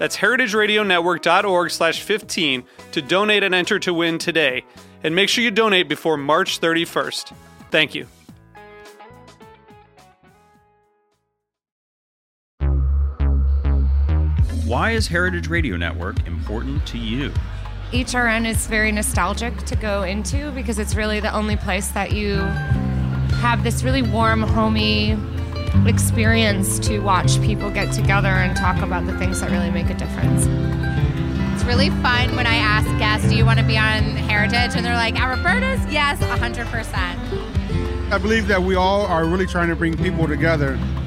That's heritageradionetwork.org slash 15 to donate and enter to win today. And make sure you donate before March 31st. Thank you. Why is Heritage Radio Network important to you? HRN is very nostalgic to go into because it's really the only place that you have this really warm, homey experience to watch people get together and talk about the things that really make a difference. It's really fun when I ask guests, Do you want to be on Heritage? And they're like, Our Roberta's? Yes, 100%. I believe that we all are really trying to bring people together all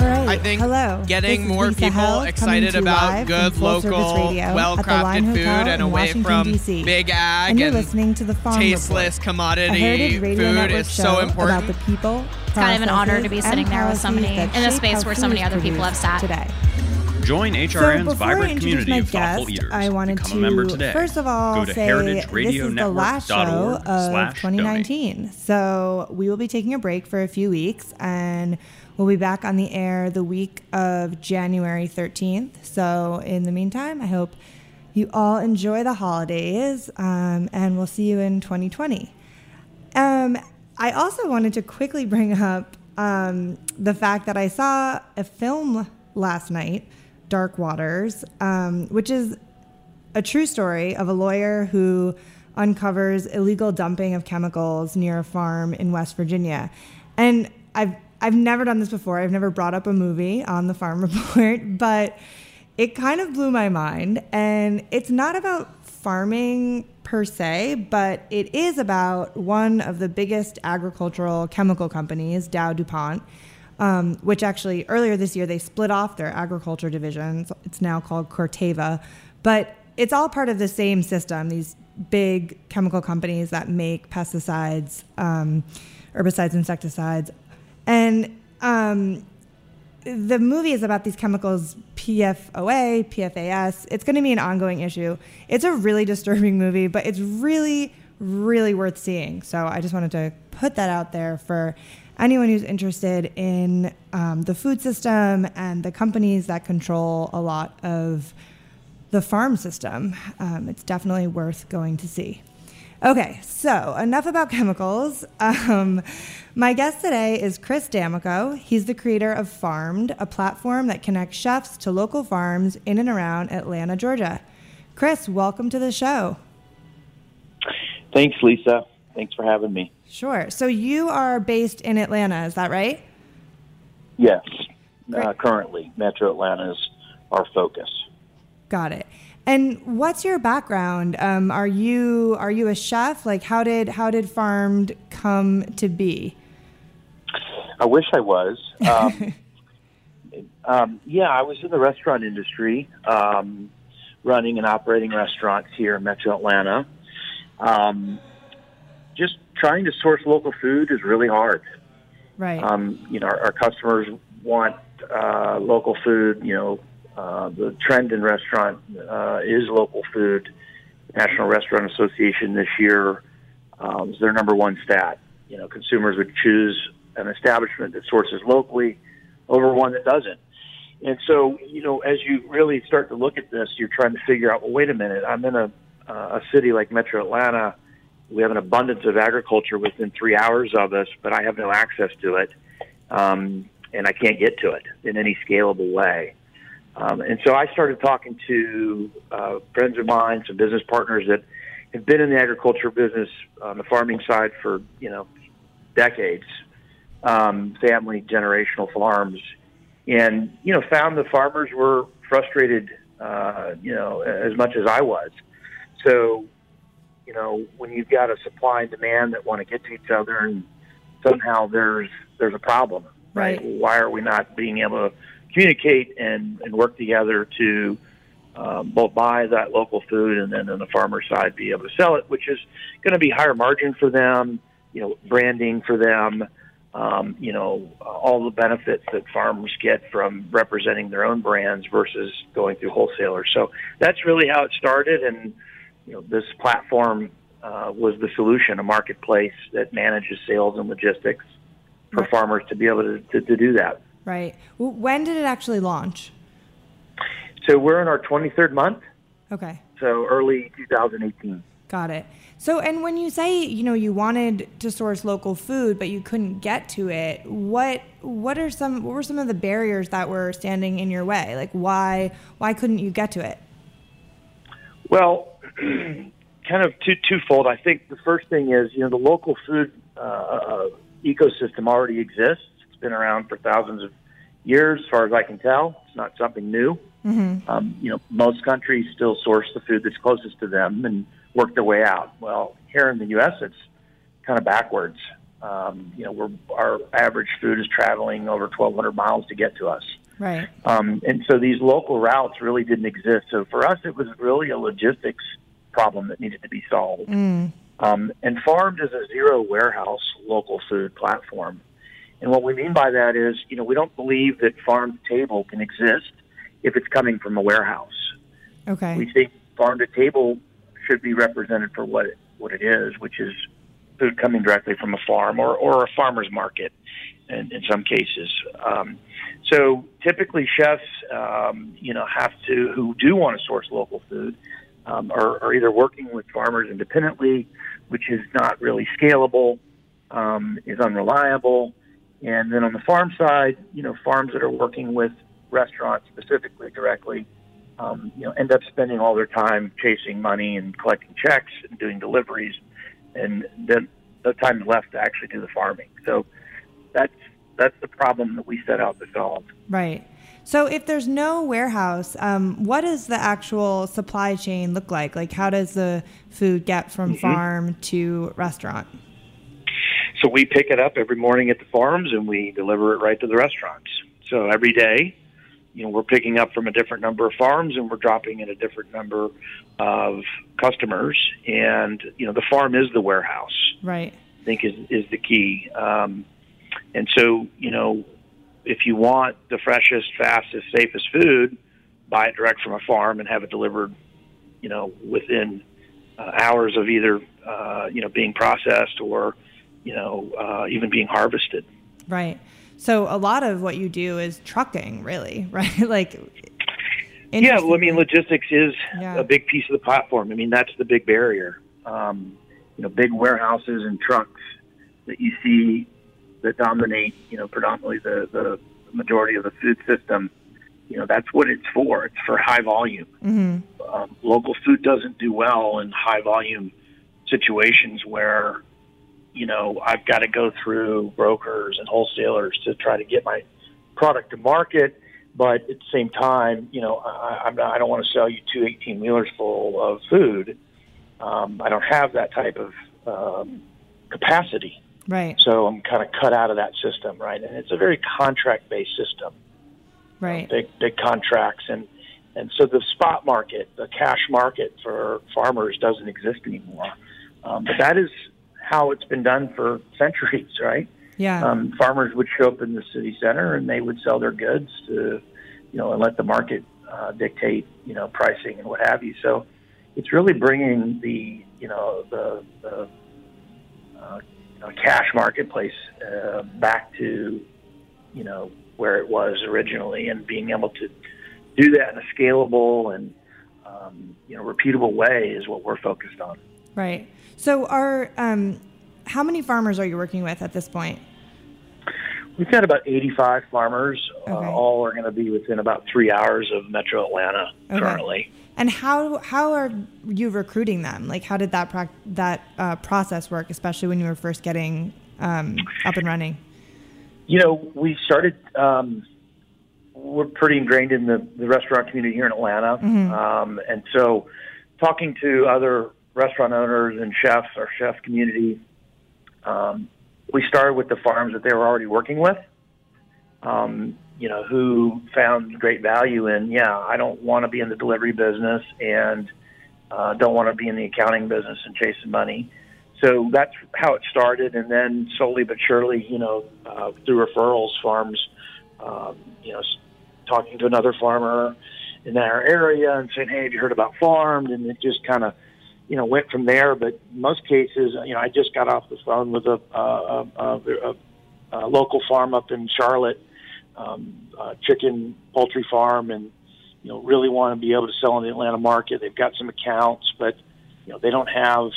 right. I think Hello. getting more Lisa people Held, excited coming to you about good, from Full Service local, Radio at the well-crafted food and away Washington, from D.C. big ag and you're and listening to the Farm tasteless Report, commodity a Heritage Radio food is so important. about the people. It's kind of an honor to be sitting there with somebody policies that in a space where so many other people have sat. today. Join HRN's before I vibrant community my of thoughtful guest, eaters. I wanted Become to a member today. first of all Go to say this is the last show heritageradionetwork.org of slash donate. 2019. So we will be taking a break for a few weeks, and we'll be back on the air the week of January 13th. So in the meantime, I hope you all enjoy the holidays, um, and we'll see you in 2020. Um, I also wanted to quickly bring up um, the fact that I saw a film last night, Dark Waters, um, which is a true story of a lawyer who uncovers illegal dumping of chemicals near a farm in West Virginia. And I've I've never done this before. I've never brought up a movie on the Farm Report, but it kind of blew my mind. And it's not about farming per se, but it is about one of the biggest agricultural chemical companies, Dow DuPont, um, which actually earlier this year they split off their agriculture divisions. It's now called Corteva, but it's all part of the same system. These big chemical companies that make pesticides, um, herbicides, insecticides, and um, the movie is about these chemicals PFOA, PFAS. It's going to be an ongoing issue. It's a really disturbing movie, but it's really, really worth seeing. So I just wanted to put that out there for anyone who's interested in um, the food system and the companies that control a lot of the farm system. Um, it's definitely worth going to see. Okay, so enough about chemicals. Um, my guest today is Chris Damico. He's the creator of Farm'd, a platform that connects chefs to local farms in and around Atlanta, Georgia. Chris, welcome to the show. Thanks, Lisa. Thanks for having me. Sure. So you are based in Atlanta, is that right? Yes, uh, currently Metro Atlanta is our focus. Got it. And what's your background? Um, are you are you a chef? Like, how did how did Farm'd come to be? I wish I was. Um, um, yeah, I was in the restaurant industry, um, running and operating restaurants here in Metro Atlanta. Um, just trying to source local food is really hard. Right. Um, you know, our, our customers want uh, local food. You know, uh, the trend in restaurant uh, is local food. National Restaurant Association this year um, is their number one stat. You know, consumers would choose an establishment that sources locally over one that doesn't. And so, you know, as you really start to look at this, you're trying to figure out, well, wait a minute, I'm in a, uh, a city like Metro Atlanta. We have an abundance of agriculture within three hours of us, but I have no access to it. Um, and I can't get to it in any scalable way. Um, and so I started talking to uh, friends of mine, some business partners that have been in the agriculture business on the farming side for you know decades, um, family generational farms, and you know found the farmers were frustrated, uh, you know, as much as I was. So, you know, when you've got a supply and demand that want to get to each other, and somehow there's there's a problem, right? Right. Why are we not being able to communicate and, and work together to um, both buy that local food and then on the farmer side be able to sell it, which is going to be higher margin for them, you know, branding for them, um, you know, all the benefits that farmers get from representing their own brands versus going through wholesalers. So that's really how it started, and you know, this platform uh, was the solution, a marketplace that manages sales and logistics for farmers to be able to, to, to do that. Right. When did it actually launch? So we're in our 23rd month, Okay. so early 2018. Got it. So, and when you say you know you wanted to source local food, but you couldn't get to it, what what are some what were some of the barriers that were standing in your way? Like why why couldn't you get to it? Well, kind of two, twofold. I think the first thing is, you know, the local food uh, uh, ecosystem already exists. Been around for thousands of years, as far as I can tell. It's not something new. Um, you know, most countries still source the food that's closest to them and work their way out. Well, here in the U.S., it's kind of backwards. Um, you know, we're, our average food is traveling over 1,200 miles to get to us. Right. Um, and so these local routes really didn't exist. So for us, it was really a logistics problem that needed to be solved. Um, and Farm'd is a zero warehouse local food platform. And what we mean by that is, you know, we don't believe that farm to table can exist if it's coming from a warehouse. Okay. We think farm to table should be represented for what it, what it is, which is food coming directly from a farm or, or a farmer's market in, in some cases. Um, so typically chefs, um, you know, have to, who do want to source local food, um, are, are either working with farmers independently, which is not really scalable, um, is unreliable. And then on the farm side, you know, farms that are working with restaurants specifically directly, um, you know, end up spending all their time chasing money and collecting checks and doing deliveries, and then no time left to actually do the farming. So that's that's the problem that we set out to solve. Right. So if there's no warehouse, um, what does the actual supply chain look like? Like how does the food get from farm to restaurant? So we pick it up every morning at the farms and we deliver it right to the restaurants. So every day, you know, we're picking up from a different number of farms and we're dropping in a different number of customers. And you know, the farm is the warehouse. Right. I think is is the key. Um, and so, you know, if you want the freshest, fastest, safest food, buy it direct from a farm and have it delivered, you know, within uh, hours of either, uh, you know, being processed or, you know, uh, even being harvested. Right. So a lot of what you do is trucking, really, right? like Yeah, well, I mean, logistics is Yeah. a big piece of the platform. I mean, that's the big barrier. Um, you know, big warehouses and trucks that you see that dominate, you know, predominantly the, the majority of the food system. You know, that's what it's for. It's for high volume. Mm-hmm. Um, local food doesn't do well in high volume situations where, you know, I've got to go through brokers and wholesalers to try to get my product to market. But at the same time, you know, I, I'm not, I don't want to sell you two 18 wheelers full of food. Um, I don't have that type of um, capacity. right, So I'm kind of cut out of that system, right? And it's a very contract based system right, big big contracts and and so the spot market, the cash market for farmers doesn't exist anymore. Um, but that is how it's been done for centuries, right? yeah, Um, farmers would show up in the city center and they would sell their goods to, you know, and let the market uh, dictate, you know, pricing and what have you. So it's really bringing the, you know, the, the uh, you know, cash marketplace uh, back to, you know, where it was originally and being able to do that in a scalable and, um, you know, repeatable way is what we're focused on. right. So are um, how many farmers are you working with at this point? We've got about 85 farmers. Okay. Uh, all are going to be within about three hours of Metro Atlanta Okay. currently. And how how are you recruiting them? Like, how did that prac- that uh, process work, especially when you were first getting um, up and running? You know, we started. Um, we're pretty ingrained in the, the restaurant community here in Atlanta, um, and so talking to other restaurant owners and chefs, our chef community, um, we started with the farms that they were already working with. Um, you know, who found great value in, yeah, I don't want to be in the delivery business and uh, don't want to be in the accounting business and chasing money. So that's how it started, and then slowly but surely, you know, uh, through referrals, farms, um, you know, talking to another farmer in our area and saying, "Hey, have you heard about Farm'd?" And it just kind of, you know, went from there. But most cases, you know, I just got off the phone with a, a, a, a, a local farm up in Charlotte, um, uh, chicken poultry farm, and you know, really want to be able to sell in the Atlanta market. They've got some accounts, but you know, they don't have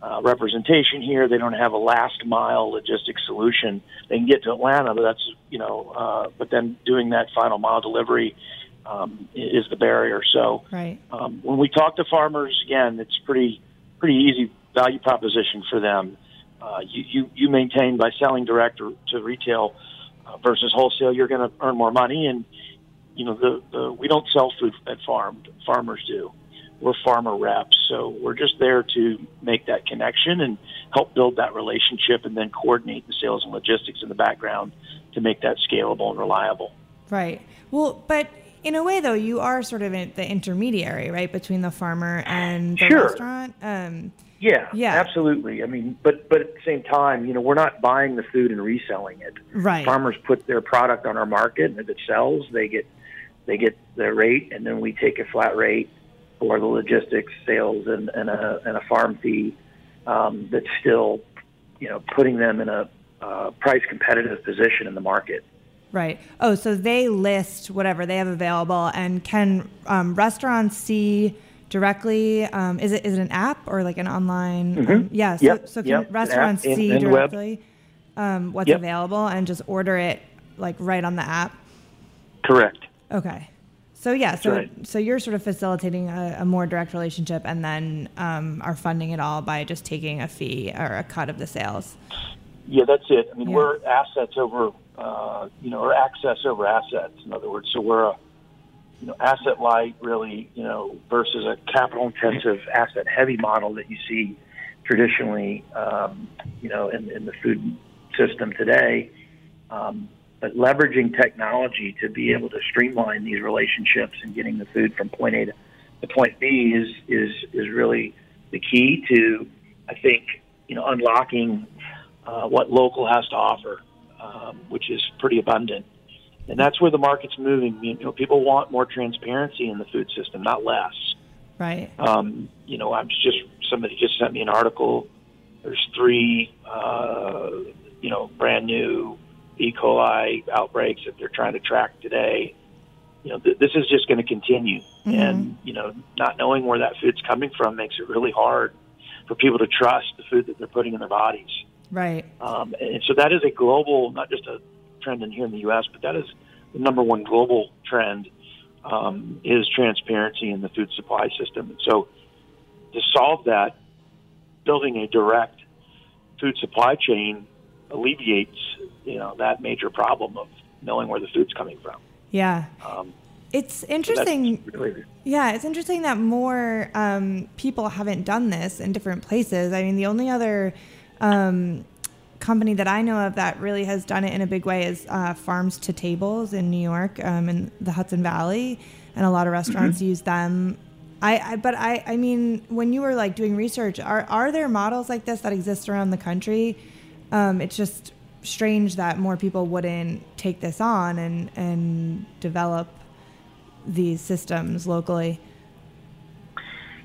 uh, representation here. They don't have a last mile logistics solution. They can get to Atlanta, but that's you know, uh, but then doing that final mile delivery um, is the barrier. So Right. um, when we talk to farmers, again, it's pretty pretty easy value proposition for them. Uh, you, you you maintain by selling direct to retail uh, versus wholesale, you're going to earn more money, and you know the, the we don't sell food at farm. Farmers do. We're farmer reps, so we're just there to make that connection and help build that relationship, and then coordinate the sales and logistics in the background to make that scalable and reliable. Right. Well, but in a way, though, you are sort of in- the intermediary, right, between the farmer and the Sure. restaurant. Um, Yeah, Yeah. absolutely. I mean, but but at the same time, you know, we're not buying the food and reselling it. Right. Farmers put their product on our market, and if it sells, they get they get their rate, and then we take a flat rate for the logistics, sales, and, and a and a farm fee um, that's still, you know, putting them in a uh, price competitive position in the market. Right. Oh, so they list whatever they have available, and can um, restaurants see directly? Um, is it is it an app or like an online? Um, yeah. So, Yep, so can yep, restaurants app see and web. directly um, what's Yep. available and just order it like right on the app? Correct. Okay. So yeah, so right. so you're sort of facilitating a, a more direct relationship, and then um, are funding it all by just taking a fee or a cut of the sales. Yeah, that's it. I mean, Yeah. we're assets over, uh, you know, or access over assets. In other words, so we're a, you know, asset light, really, you know, versus a capital intensive, asset heavy model that you see traditionally, um, you know, in, in the food system today. Um, but leveraging technology to be able to streamline these relationships and getting the food from point A to, to point B is is is really the key to, I think, you know, unlocking uh, what local has to offer, um, which is pretty abundant. And that's where the market's moving. You know, people want more transparency in the food system, not less. Right. Um, you know, I'm just somebody just sent me an article. There's three, uh, you know, brand new E. coli outbreaks that they're trying to track today. You know, th- this is just going to continue, and you know, not knowing where that food's coming from makes it really hard for people to trust the food that they're putting in their bodies. Right. Um, and so that is a global, not just a trend in here in the U.S., but that is the number one global trend um, is transparency in the food supply system. And so to solve that, building a direct food supply chain alleviates, you know, that major problem of knowing where the food's coming from. Yeah. Um, It's interesting. really Yeah, it's interesting that more um, people haven't done this in different places. I mean, the only other um, company that I know of that really has done it in a big way is uh, Farms to Tables in New York, um, in the Hudson Valley, and a lot of restaurants use them. I, I but I I mean, when you were like doing research, are are there models like this that exist around the country? Um, it's just strange that more people wouldn't take this on and and develop these systems locally.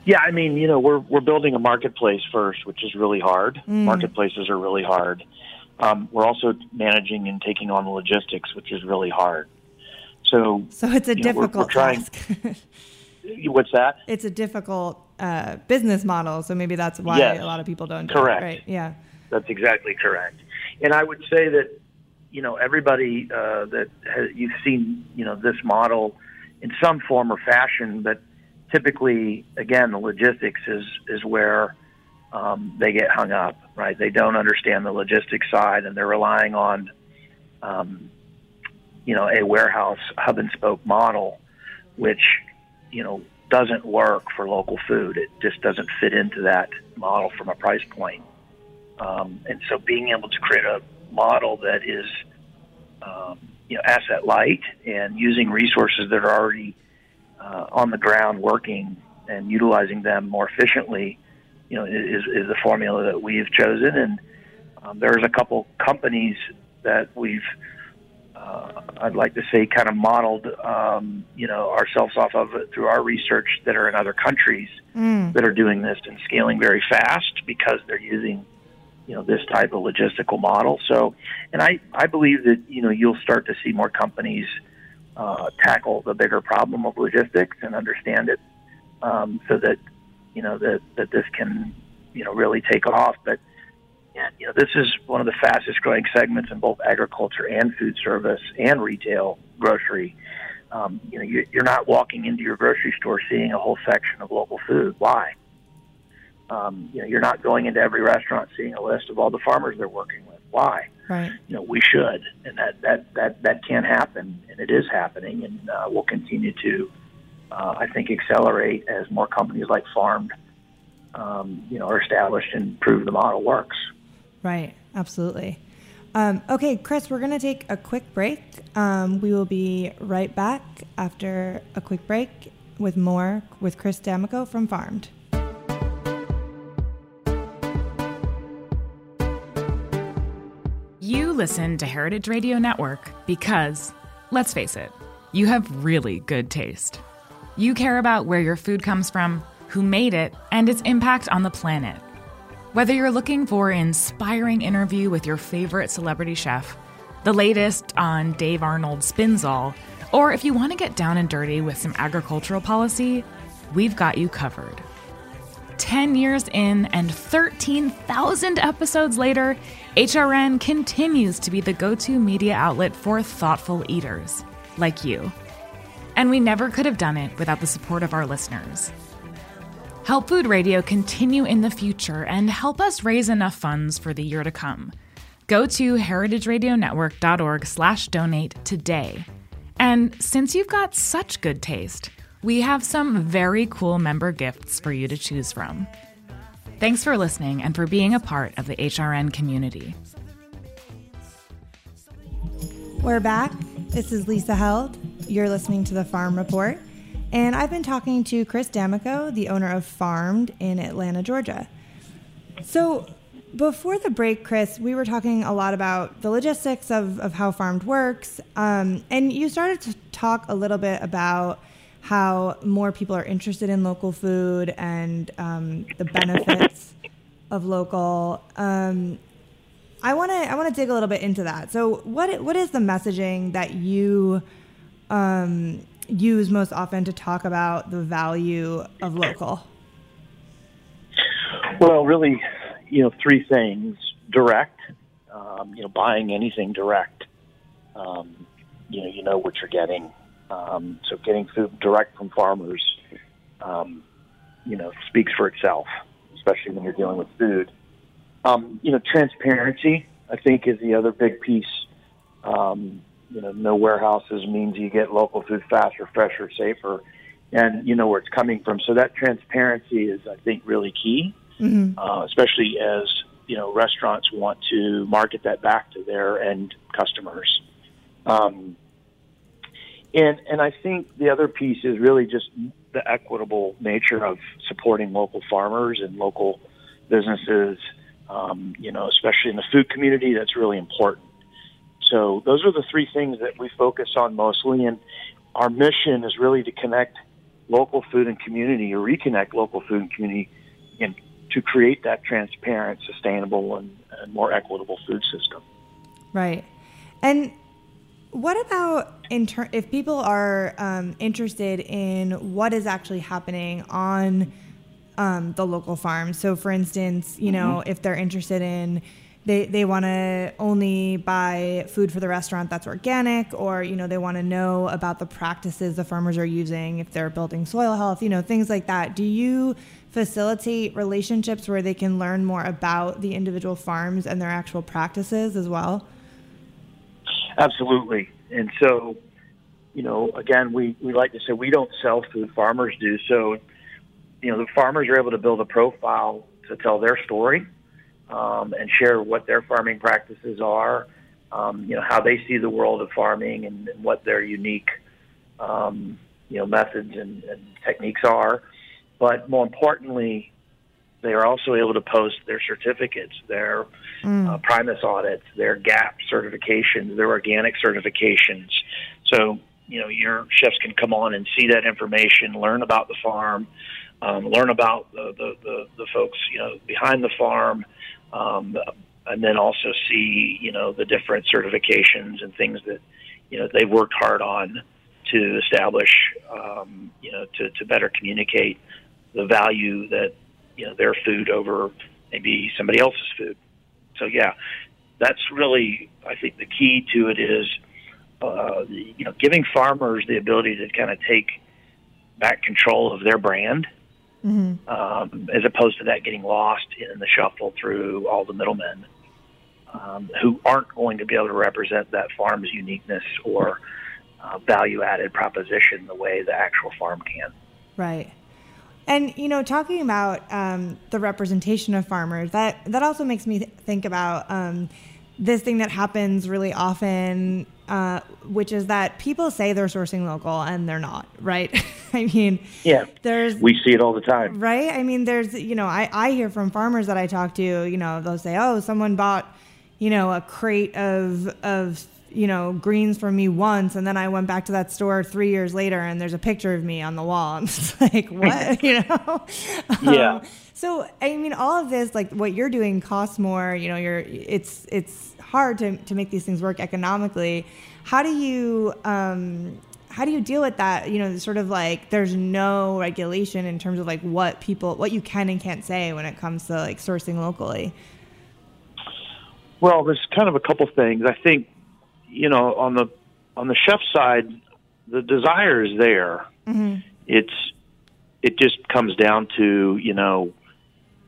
Yeah, I mean, you know, we're we're building a marketplace first, which is really hard. Mm. Marketplaces are really hard. Um, we're also managing and taking on the logistics, which is really hard. So, So it's a you know, we're- we're difficult trying- task. what's that? it's a difficult uh, business model. So maybe that's why Yes. a lot of people don't do Correct. it. Right. Yeah. That's exactly correct. And I would say that, you know, everybody uh, that has, you've seen, you know, this model in some form or fashion, but typically, again, the logistics is is where um, they get hung up. Right? They don't understand the logistics side, and they're relying on, um, you know, a warehouse hub and spoke model, which you know doesn't work for local food. It just doesn't fit into that model from a price point. Um, and so, being able to create a model that is um, you know asset light and using resources that are already uh, on the ground working and utilizing them more efficiently, you know, is, is the formula that we've chosen. And um, there's a couple companies that we've, uh, I'd like to say, kind of modeled, um, you know, ourselves off of through our research that are in other countries Mm. that are doing this and scaling very fast because they're using you know this type of logistical model so and i i believe that you know you'll start to see more companies uh, tackle the bigger problem of logistics and understand it um, so that you know that that this can you know really take off but yeah, you know this is one of the fastest growing segments in both agriculture and food service and retail grocery um, you know, you- you're not walking into your grocery store seeing a whole section of local food. Why? Um, you know, you're not going into every restaurant seeing a list of all the farmers they're working with. Why? Right. You know, we should, and that that that that can happen, and it is happening, and uh, will continue to, uh, I think, accelerate as more companies like Farm'd, um, you know, are established and prove the model works. Right. Absolutely. Um, okay, Chris, we're going to take a quick break. Um, we will be right back after a quick break with more with Chris Damico from Farm'd. Listen to Heritage Radio Network because, let's face it, you have really good taste. You care about where your food comes from, who made it, and its impact on the planet. Whether you're looking for an inspiring interview with your favorite celebrity chef, the latest on Dave Arnold's Spinzall, or if you want to get down and dirty with some agricultural policy, we've got you covered. 10 years in and 13,000 episodes later, HRN continues to be the go to media outlet for thoughtful eaters like you. And we never could have done it without the support of our listeners. Help Food Radio continue in the future and help us raise enough funds for the year to come. Go to heritageradionetwork.org slash donate today. And since you've got such good taste, we have some very cool member gifts for you to choose from. Thanks for listening and for being a part of the HRN community. We're back. This is Lisa Held. You're listening to the Farm Report. And I've been talking to Chris Damico, the owner of Farm'd in Atlanta, Georgia. So, before the break, Chris, we were talking a lot about the logistics of, of how Farm'd works. Um, and you started to talk a little bit about how more people are interested in local food and um, the benefits of local. Um, I want to I want to dig a little bit into that. So what what is the messaging that you um, use most often to talk about the value of local? Well, really, you know, three things: direct, um, you know, buying anything direct. Um, you know, you know what you're getting. Um, so, getting food direct from farmers, um, you know, speaks for itself, especially when you're dealing with food. Um, you know, transparency, I think, is the other big piece. Um, you know, no warehouses means you get local food faster, fresher, safer, and you know where it's coming from. So that transparency is, I think, really key Mm-hmm. uh, especially as you know restaurants want to market that back to their end customers. Um, and and I think the other piece is really just the equitable nature of supporting local farmers and local businesses. Um, you know, especially in the food community, that's really important. So those are the three things that we focus on mostly, and our mission is really to connect local food and community, or reconnect local food and community, and to create that transparent, sustainable, and, and more equitable food system. Right. And what about in ter- if people are um, interested in what is actually happening on um, the local farm? So, for instance, you know, if they're interested in they they want to only buy food for the restaurant that's organic, or you know they want to know about the practices the farmers are using if they're building soil health, you know things like that. Do you facilitate relationships where they can learn more about the individual farms and their actual practices as well? Absolutely. And so, you know, again, we, we like to say we don't sell food, farmers do. So, you know, the farmers are able to build a profile to tell their story um, and share what their farming practices are, um, you know, how they see the world of farming and, and what their unique, um, you know, methods and, and techniques are. But more importantly, they are also able to post their certificates, their mm. uh, Primus audits, their GAP certifications, their organic certifications. So, you know, your chefs can come on and see that information, learn about the farm, um, learn about the, the, the, the, folks, you know, behind the farm, um, and then also see, you know, the different certifications and things that, you know, they've worked hard on to establish, um, you know, to, to better communicate the value that you know their food over maybe somebody else's food. So yeah, that's really I think the key to it is uh, you know giving farmers the ability to kind of take back control of their brand. Mm-hmm. Um, as opposed to that getting lost in the shuffle through all the middlemen um, who aren't going to be able to represent that farm's uniqueness or uh, value added proposition the way the actual farm can. Right. And you know, talking about um, the representation of farmers, that that also makes me th- think about um, this thing that happens really often, uh, which is that people say they're sourcing local and they're not, right? I mean, yeah, there's we see it all the time, right? I mean, there's you know, I I hear from farmers that I talk to, you know, they'll say, oh, someone bought, you know, a crate of of you know, greens from me once, and then I went back to that store three years later, and there's a picture of me on the wall. I'm just like, what, you know? Yeah. Um, so I mean, all of this, like what you're doing, costs more. You know, you're it's it's hard to to make these things work economically. How do you um, how do you deal with that? You know, sort of like there's no regulation in terms of like what people what you can and can't say when it comes to like sourcing locally. Well, there's kind of a couple things. I think you know, on the on the chef side, the desire is there. Mm-hmm. It's it just comes down to you know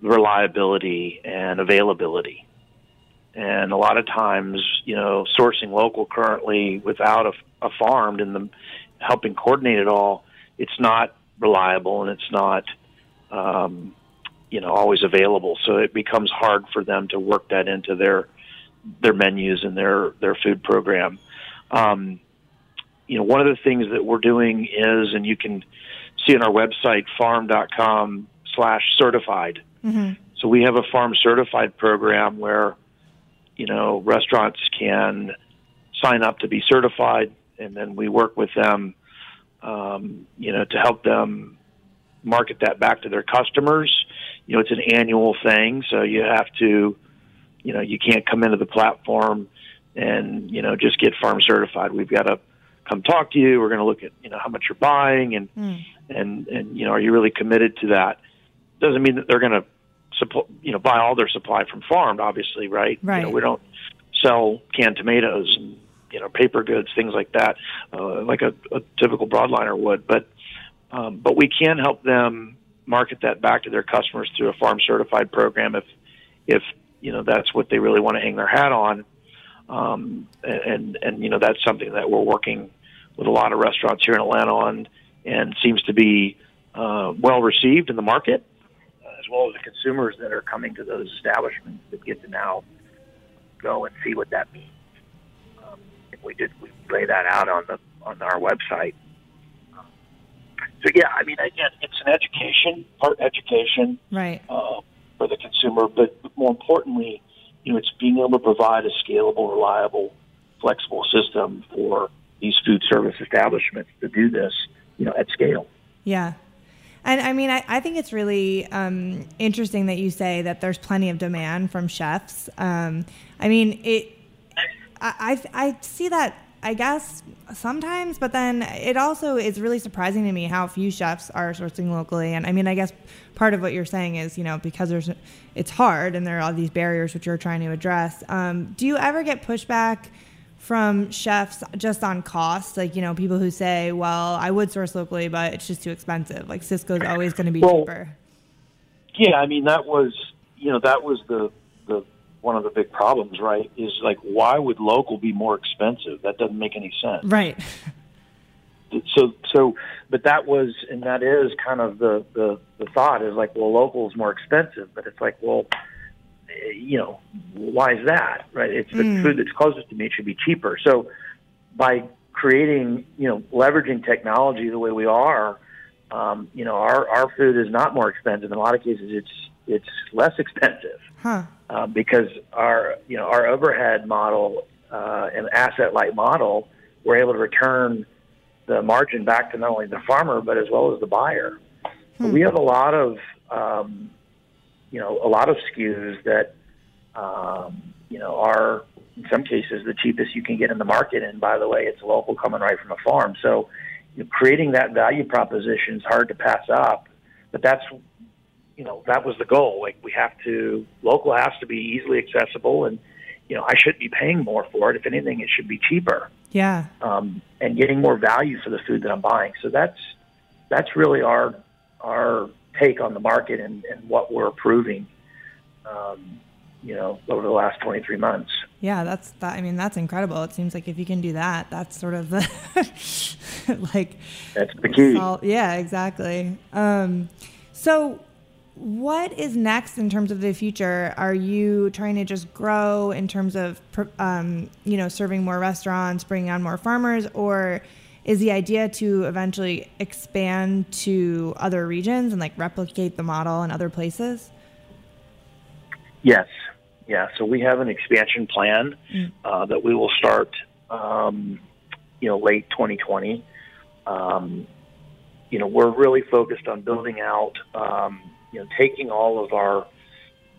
reliability and availability. And a lot of times, you know, sourcing local currently without a, a farm and the helping coordinate it all, it's not reliable and it's not, um, you know, always available. So it becomes hard for them to work that into their their menus and their their food program. Um, you know, one of the things that we're doing is, and you can see on our website farm.com slash certified. Mm-hmm. So we have a farm certified program where, you know, restaurants can sign up to be certified, and then we work with them, um, you know, to help them market that back to their customers. You know, it's an annual thing, so you have to you know you can't come into the platform and you know just get farm certified. We've got to come talk to you. We're going to look at you know how much you're buying and mm. and and you know are you really committed to that? Doesn't mean that they're going to supply you know buy all their supply from Farm'd, obviously, right? Right. You know, we don't sell canned tomatoes and you know paper goods, things like that, uh, like a, a typical broadliner would. But um, but we can help them market that back to their customers through a farm certified program if if you know that's what they really want to hang their hat on. Um, and and you know that's something that we're working with a lot of restaurants here in Atlanta on, and seems to be uh, well received in the market, uh, as well as the consumers that are coming to those establishments that get to now go and see what that means. Um, we did we lay that out on the on our website. So yeah, I mean, again, it's an education, part education, right? Uh, for the consumer, but more importantly, you know, it's being able to provide a scalable, reliable, flexible system for these food service establishments to do this, you know, at scale. Yeah. And I mean, I, I think it's really um, interesting that you say that there's plenty of demand from chefs. Um, I mean, it. I, I, I see that I guess sometimes, but then it also is really surprising to me how few chefs are sourcing locally. And I mean, I guess part of what you're saying is, you know, because there's it's hard and there are all these barriers which you're trying to address. Um, do you ever get pushback from chefs just on cost? Like, you know, people who say, "Well, I would source locally, but it's just too expensive." Like Sysco's always going to be Well, cheaper. Yeah, I mean that was you know that was the the one of the big problems, right? Is like why would local be more expensive? That doesn't make any sense. Right. So so, but that was and that is kind of the the the thought is like well local is more expensive, but it's like well eh, you know why is that right? It's the Mm. food that's closest to me it should be cheaper. So by creating you know leveraging technology the way we are, um, you know our our food is not more expensive. In a lot of cases, it's it's less expensive Huh. Uh, because our you know our overhead model uh, and asset light model, we're able to return the margin back to not only the farmer but as well as the buyer. But we have a lot of um, you know a lot of SKUs that um, you know are in some cases the cheapest you can get in the market. And by the way, it's local coming right from a farm. So you know, creating that value proposition is hard to pass up. But that's you know that was the goal. Like we have to local has to be easily accessible, and you know I shouldn't be paying more for it. If anything, it should be cheaper Yeah. um, and getting more value for the food that I'm buying. So that's that's really our our take on the market and, and what we're approving. Um, you know, over the last 23 months. Yeah, that's that. I mean, that's incredible. It seems like if you can do that, that's sort of the like. That's the key. yeah, exactly. Um, so, what is next in terms of the future? Are you trying to just grow in terms of, um, you know, serving more restaurants, bringing on more farmers, or is the idea to eventually expand to other regions and like replicate the model in other places? Yes. Yeah. So we have an expansion plan uh, that we will start, um, you know, late 2020. Um, you know, we're really focused on building out, um, you know, taking all of our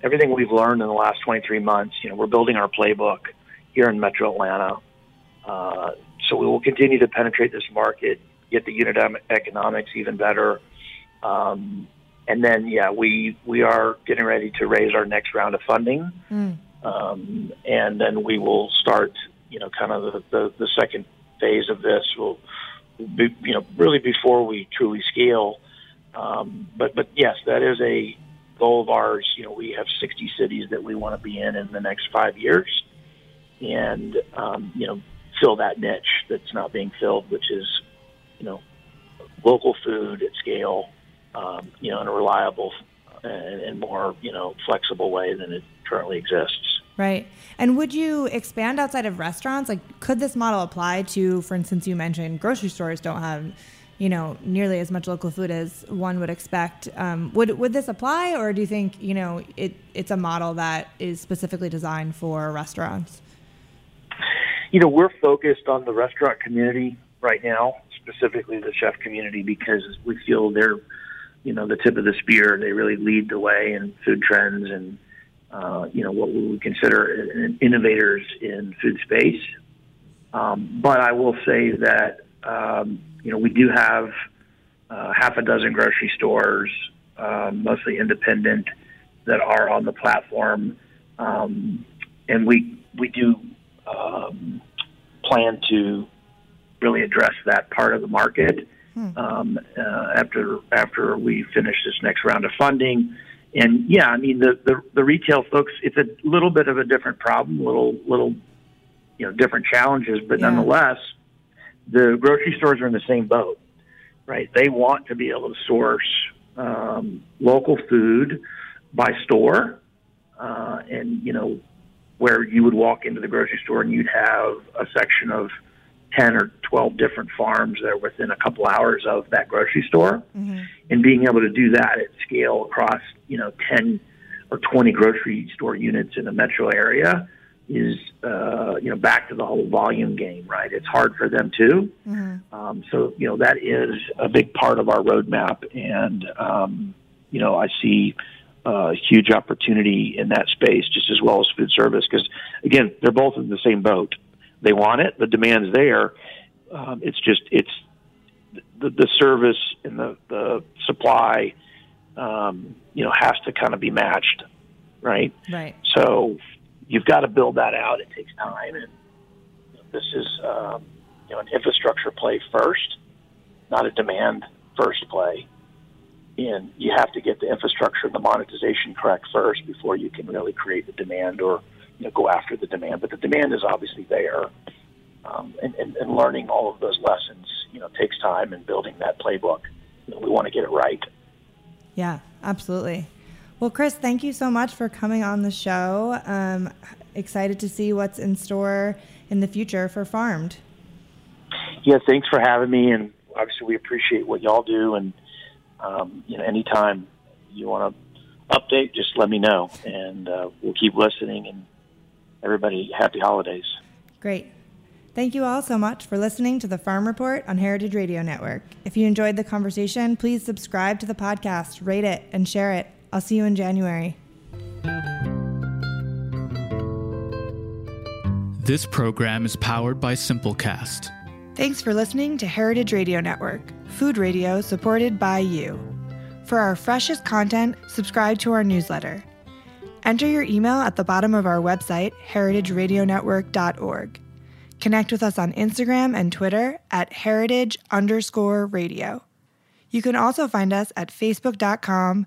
everything we've learned in the last 23 months. You know, we're building our playbook here in Metro Atlanta. Uh, so we will continue to penetrate this market, get the unit economics even better. Um, and then, yeah, we we are getting ready to raise our next round of funding, um, and then we will start, you know, kind of the, the, the second phase of this. Will be, you know, really before we truly scale. Um, but but yes, that is a goal of ours. You know, we have 60 cities that we want to be in in the next five years, and um, you know, fill that niche that's not being filled, which is, you know, local food at scale, um, you know, in a reliable and, and more, you know, flexible way than it currently exists. Right. And would you expand outside of restaurants? Like, could this model apply to, for instance, you mentioned grocery stores don't have, you know, nearly as much local food as one would expect. Um, would would this apply, or do you think, you know, it it's a model that is specifically designed for restaurants? You know, we're focused on the restaurant community right now, specifically the chef community, because we feel they're, you know, the tip of the spear. They really lead the way in food trends and, uh, you know, what we would consider innovators in food space. Um, but I will say that, um, you know, we do have uh, half a dozen grocery stores, um, mostly independent, that are on the platform, um, and we we do um, plan to really address that part of the market um, uh, after after we finish this next round of funding. And yeah, I mean the, the the retail folks, it's a little bit of a different problem, little little you know different challenges, but Yeah. nonetheless, the grocery stores are in the same boat, right? They want to be able to source um, local food by store, uh, and you know where you would walk into the grocery store and you'd have a section of 10 or 12 different farms that are within a couple hours of that grocery store and being able to do that at scale across you know 10 or 20 grocery store units in the metro area is uh, you know back to the whole volume game right it's hard for them too um, so you know that is a big part of our roadmap and um, you know i see uh, huge opportunity in that space just as well as food service because again they're both in the same boat they want it. The demand's there. Um, it's just it's the, the service and the, the supply, um, you know, has to kind of be matched, right? Right. So you've got to build that out. It takes time, and this is um, you know an infrastructure play first, not a demand first play. And you have to get the infrastructure and the monetization correct first before you can really create the demand or you know go after the demand. But the demand is obviously there, um, and, and, and learning all of those lessons you know takes time and building that playbook. You know, we want to get it right. Yeah, absolutely. Well, Chris, thank you so much for coming on the show. Um, excited to see what's in store in the future for Farm'd. Yeah, thanks for having me, and obviously we appreciate what y'all do. And um, you know, anytime you want to update, just let me know, and uh, we'll keep listening. And everybody, happy holidays. Great. Thank you all so much for listening to the Farm Report on Heritage Radio Network. If you enjoyed the conversation, please subscribe to the podcast, rate it, and share it. I'll see you in January. This program is powered by Simplecast. Thanks for listening to Heritage Radio Network, food radio supported by you. For our freshest content, subscribe to our newsletter. Enter your email at the bottom of our website, heritageradionetwork.org. Connect with us on Instagram and Twitter at heritage underscore radio. You can also find us at facebook.com